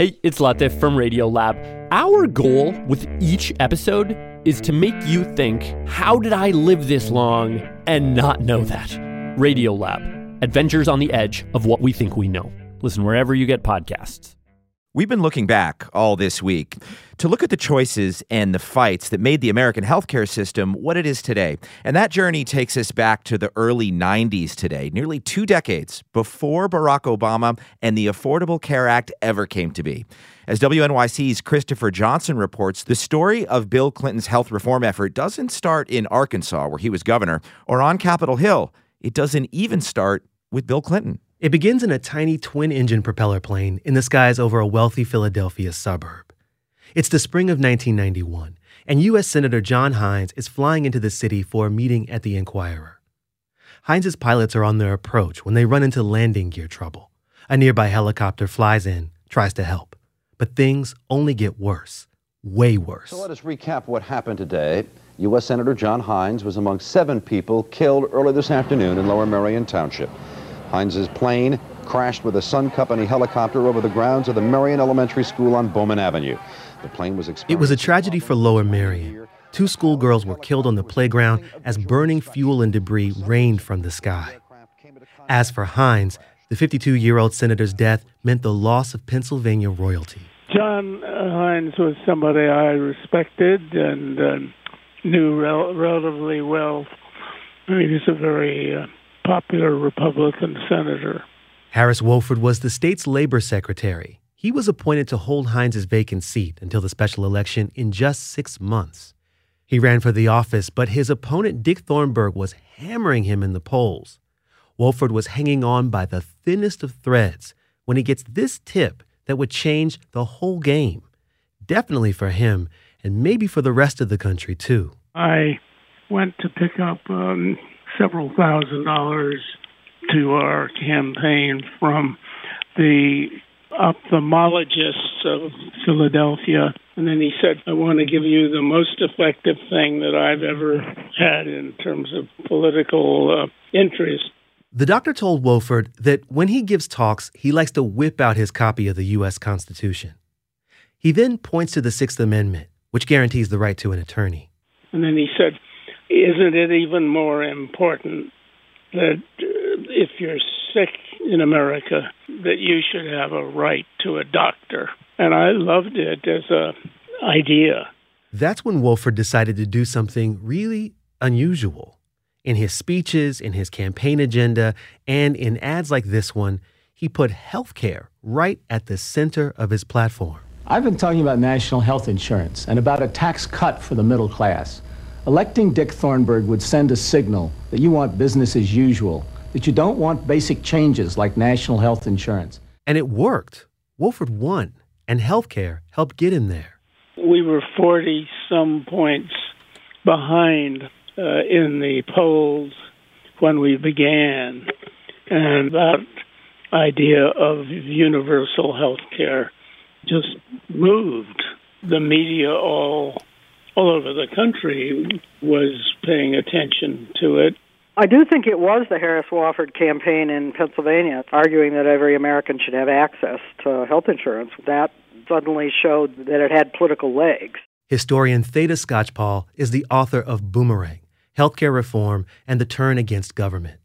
Hey, it's Latif from Radiolab. Our goal with each episode is to make you think, how did I live this long and not know that? Radiolab, adventures on the edge of what we think we know. Listen wherever you get podcasts. We've been looking back all this week to look at the choices and the fights that made the American healthcare system what it is today. And that journey takes us back to the early 90s today, nearly two decades before Barack Obama and the Affordable Care Act ever came to be. As WNYC's Christopher Johnson reports, the story of Bill Clinton's health reform effort doesn't start in Arkansas, where he was governor, or on Capitol Hill. It doesn't even start with Bill Clinton. It begins in a tiny twin engine propeller plane in the skies over a wealthy Philadelphia suburb. It's the spring of 1991, and U.S. Senator John Heinz is flying into the city for a meeting at the Inquirer. Heinz's pilots are on their approach when they run into landing gear trouble. A nearby helicopter flies in, tries to help. But things only get worse, way worse. So let us recap what happened today. U.S. Senator John Heinz was among seven people killed early this afternoon in Lower Merion Township. Heinz's plane crashed with a Sun Company helicopter over the grounds of the Merion Elementary School on Bowman Avenue. The plane was It was a tragedy for Lower Merion. Two schoolgirls were killed on the playground as burning fuel and debris rained from the sky. As for Heinz, the 52 year old senator's death meant the loss of Pennsylvania royalty. John Heinz was somebody I respected and uh, knew rel- relatively well. He was a very uh, popular Republican senator. Harris Wofford was the state's labor secretary. He was appointed to hold Heinz's vacant seat until the special election in just six months. He ran for the office, but his opponent, Dick Thornburgh was hammering him in the polls. Wofford was hanging on by the thinnest of threads when he gets this tip that would change the whole game. Definitely for him, and maybe for the rest of the country, too. I went to pick up um, several thousand dollars to our campaign from the ophthalmologists of Philadelphia. And then he said, I want to give you the most effective thing that I've ever had in terms of political uh, interest. The doctor told Wofford that when he gives talks, he likes to whip out his copy of the U.S. Constitution. He then points to the Sixth Amendment, which guarantees the right to an attorney. And then he said, isn't it even more important that uh, if you're sick in America, that you should have a right to a doctor? And I loved it as a idea. That's when Wofford decided to do something really unusual. In his speeches, in his campaign agenda, and in ads like this one, he put healthcare right at the center of his platform. I've been talking about national health insurance and about a tax cut for the middle class. Electing Dick Thornburgh would send a signal that you want business as usual, that you don't want basic changes like national health insurance. And it worked. Wofford won, and healthcare helped get him there. We were 40 some points behind uh, in the polls when we began, and that idea of universal health care just moved. The media all all over the country was paying attention to it. I do think it was the Harris Wofford campaign in Pennsylvania arguing that every American should have access to health insurance. That suddenly showed that it had political legs. Historian Theda Skocpol is the author of Boomerang Healthcare Reform and the Turn Against Government.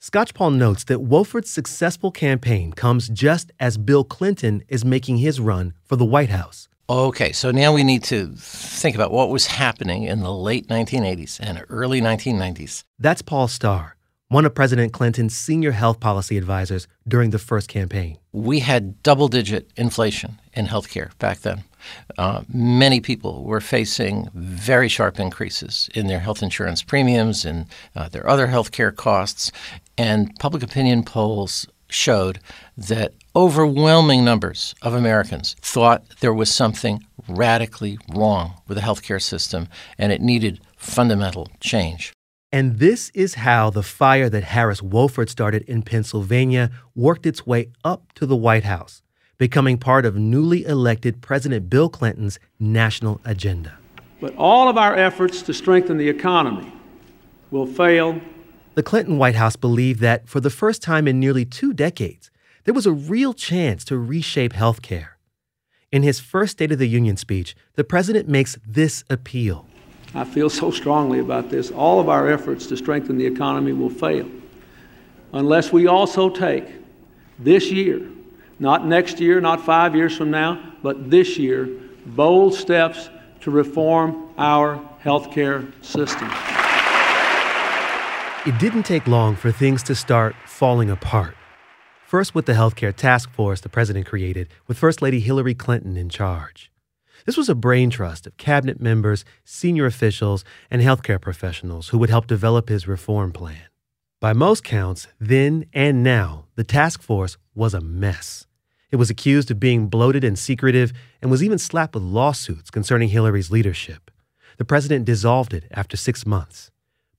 Skocpol notes that Wofford's successful campaign comes just as Bill Clinton is making his run for the White House. Okay, so now we need to think about what was happening in the late 1980s and early 1990s. That's Paul Starr, one of President Clinton's senior health policy advisors during the first campaign. We had double digit inflation in healthcare back then. Uh, many people were facing very sharp increases in their health insurance premiums and uh, their other healthcare costs, and public opinion polls showed that overwhelming numbers of Americans thought there was something radically wrong with the healthcare system and it needed fundamental change. And this is how the fire that Harris Wofford started in Pennsylvania worked its way up to the White House, becoming part of newly elected President Bill Clinton's national agenda. But all of our efforts to strengthen the economy will fail the Clinton White House believed that for the first time in nearly two decades, there was a real chance to reshape healthcare. In his first State of the Union speech, the president makes this appeal. I feel so strongly about this. All of our efforts to strengthen the economy will fail unless we also take this year, not next year, not five years from now, but this year, bold steps to reform our healthcare system. It didn't take long for things to start falling apart. First, with the healthcare task force the president created, with First Lady Hillary Clinton in charge. This was a brain trust of cabinet members, senior officials, and healthcare professionals who would help develop his reform plan. By most counts, then and now, the task force was a mess. It was accused of being bloated and secretive and was even slapped with lawsuits concerning Hillary's leadership. The president dissolved it after six months.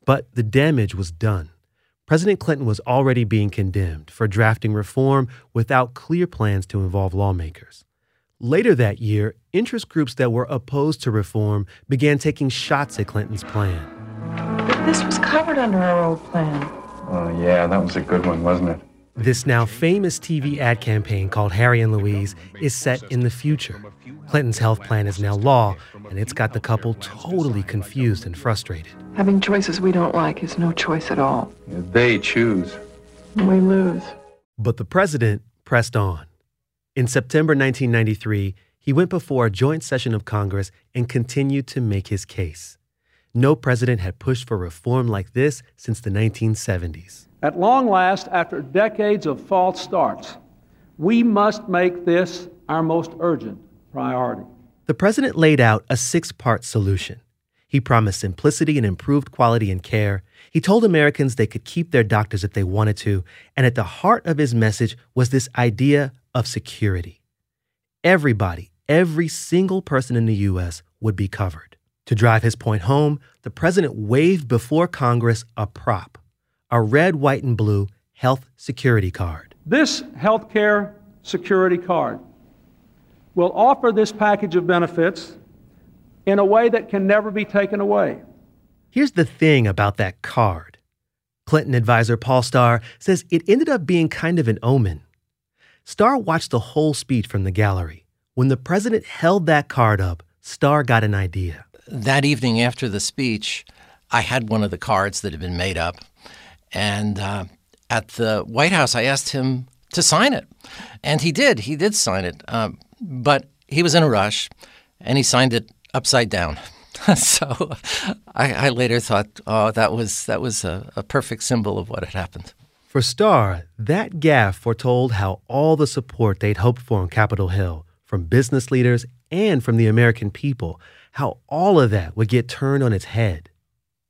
But the damage was done. President Clinton was already being condemned for drafting reform without clear plans to involve lawmakers. Later that year, interest groups that were opposed to reform began taking shots at Clinton's plan. But this was covered under our old plan. Oh, yeah, that was a good one, wasn't it? This now famous TV ad campaign called Harry and Louise is set in the future. Clinton's health plan is now law, and it's got the couple totally confused and frustrated. Having choices we don't like is no choice at all. They choose. We lose. But the president pressed on. In September 1993, he went before a joint session of Congress and continued to make his case. No president had pushed for reform like this since the 1970s. At long last, after decades of false starts, we must make this our most urgent priority. The president laid out a six part solution. He promised simplicity and improved quality in care. He told Americans they could keep their doctors if they wanted to. And at the heart of his message was this idea of security. Everybody, every single person in the U.S. would be covered. To drive his point home, the president waved before Congress a prop a red, white, and blue health security card. This health care security card will offer this package of benefits in a way that can never be taken away. Here's the thing about that card Clinton advisor Paul Starr says it ended up being kind of an omen. Starr watched the whole speech from the gallery. When the president held that card up, Starr got an idea. That evening after the speech, I had one of the cards that had been made up. And uh, at the White House, I asked him to sign it. And he did. He did sign it. Uh, but he was in a rush and he signed it upside down. so I, I, later thought, oh, that was, that was a, a perfect symbol of what had happened. For Starr, that gaffe foretold how all the support they'd hoped for on Capitol Hill, from business leaders and from the American people, how all of that would get turned on its head.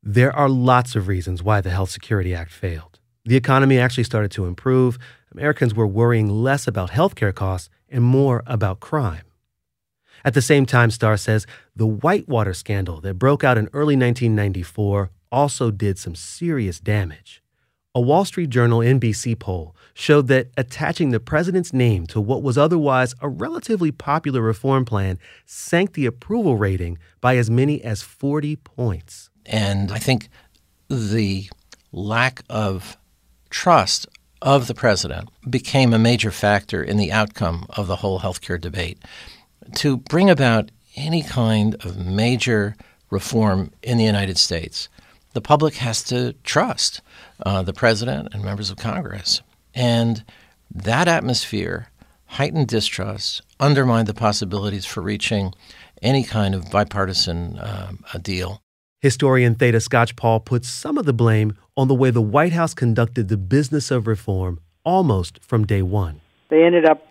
There are lots of reasons why the Health Security Act failed. The economy actually started to improve. Americans were worrying less about healthcare costs and more about crime. At the same time, Starr says the Whitewater scandal that broke out in early 1994 also did some serious damage. A Wall Street Journal NBC poll showed that attaching the president's name to what was otherwise a relatively popular reform plan sank the approval rating by as many as 40 points. And I think the lack of trust of the president became a major factor in the outcome of the whole healthcare debate. To bring about any kind of major reform in the United States, the public has to trust uh, the president and members of Congress. And that atmosphere, heightened distrust, undermined the possibilities for reaching any kind of bipartisan uh, deal. Historian Theda Skocpol puts some of the blame on the way the White House conducted the business of reform almost from day one. They ended up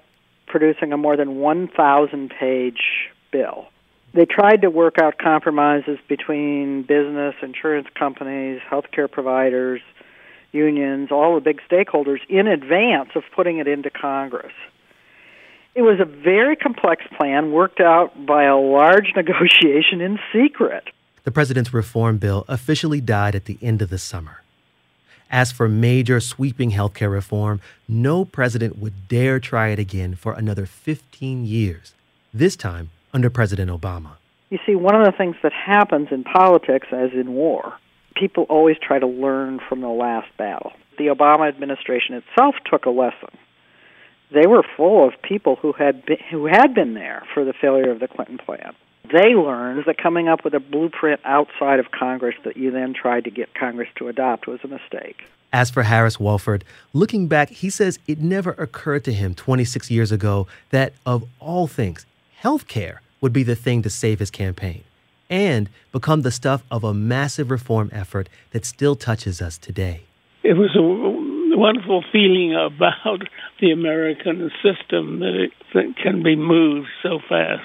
producing a more than 1,000 page bill. They tried to work out compromises between business, insurance companies, healthcare providers, unions, all the big stakeholders in advance of putting it into Congress. It was a very complex plan worked out by a large negotiation in secret the president's reform bill officially died at the end of the summer. As for major sweeping healthcare reform, no president would dare try it again for another 15 years, this time under President Obama. You see, one of the things that happens in politics, as in war, people always try to learn from the last battle. The Obama administration itself took a lesson they were full of people who had been, who had been there for the failure of the Clinton plan. They learned that coming up with a blueprint outside of Congress that you then tried to get Congress to adopt was a mistake. As for Harris Wofford, looking back, he says it never occurred to him 26 years ago that, of all things, health care would be the thing to save his campaign and become the stuff of a massive reform effort that still touches us today. It was a wonderful feeling about the American system that it can be moved so fast.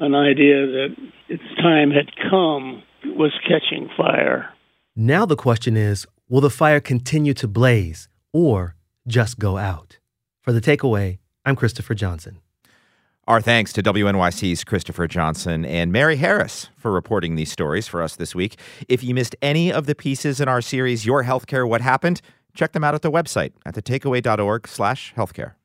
An idea that its time had come was catching fire. Now the question is will the fire continue to blaze or just go out? For the takeaway, I'm Christopher Johnson. Our thanks to WNYC's Christopher Johnson and Mary Harris for reporting these stories for us this week. If you missed any of the pieces in our series, Your Healthcare What Happened, check them out at the website at thetakeaway.org slash healthcare.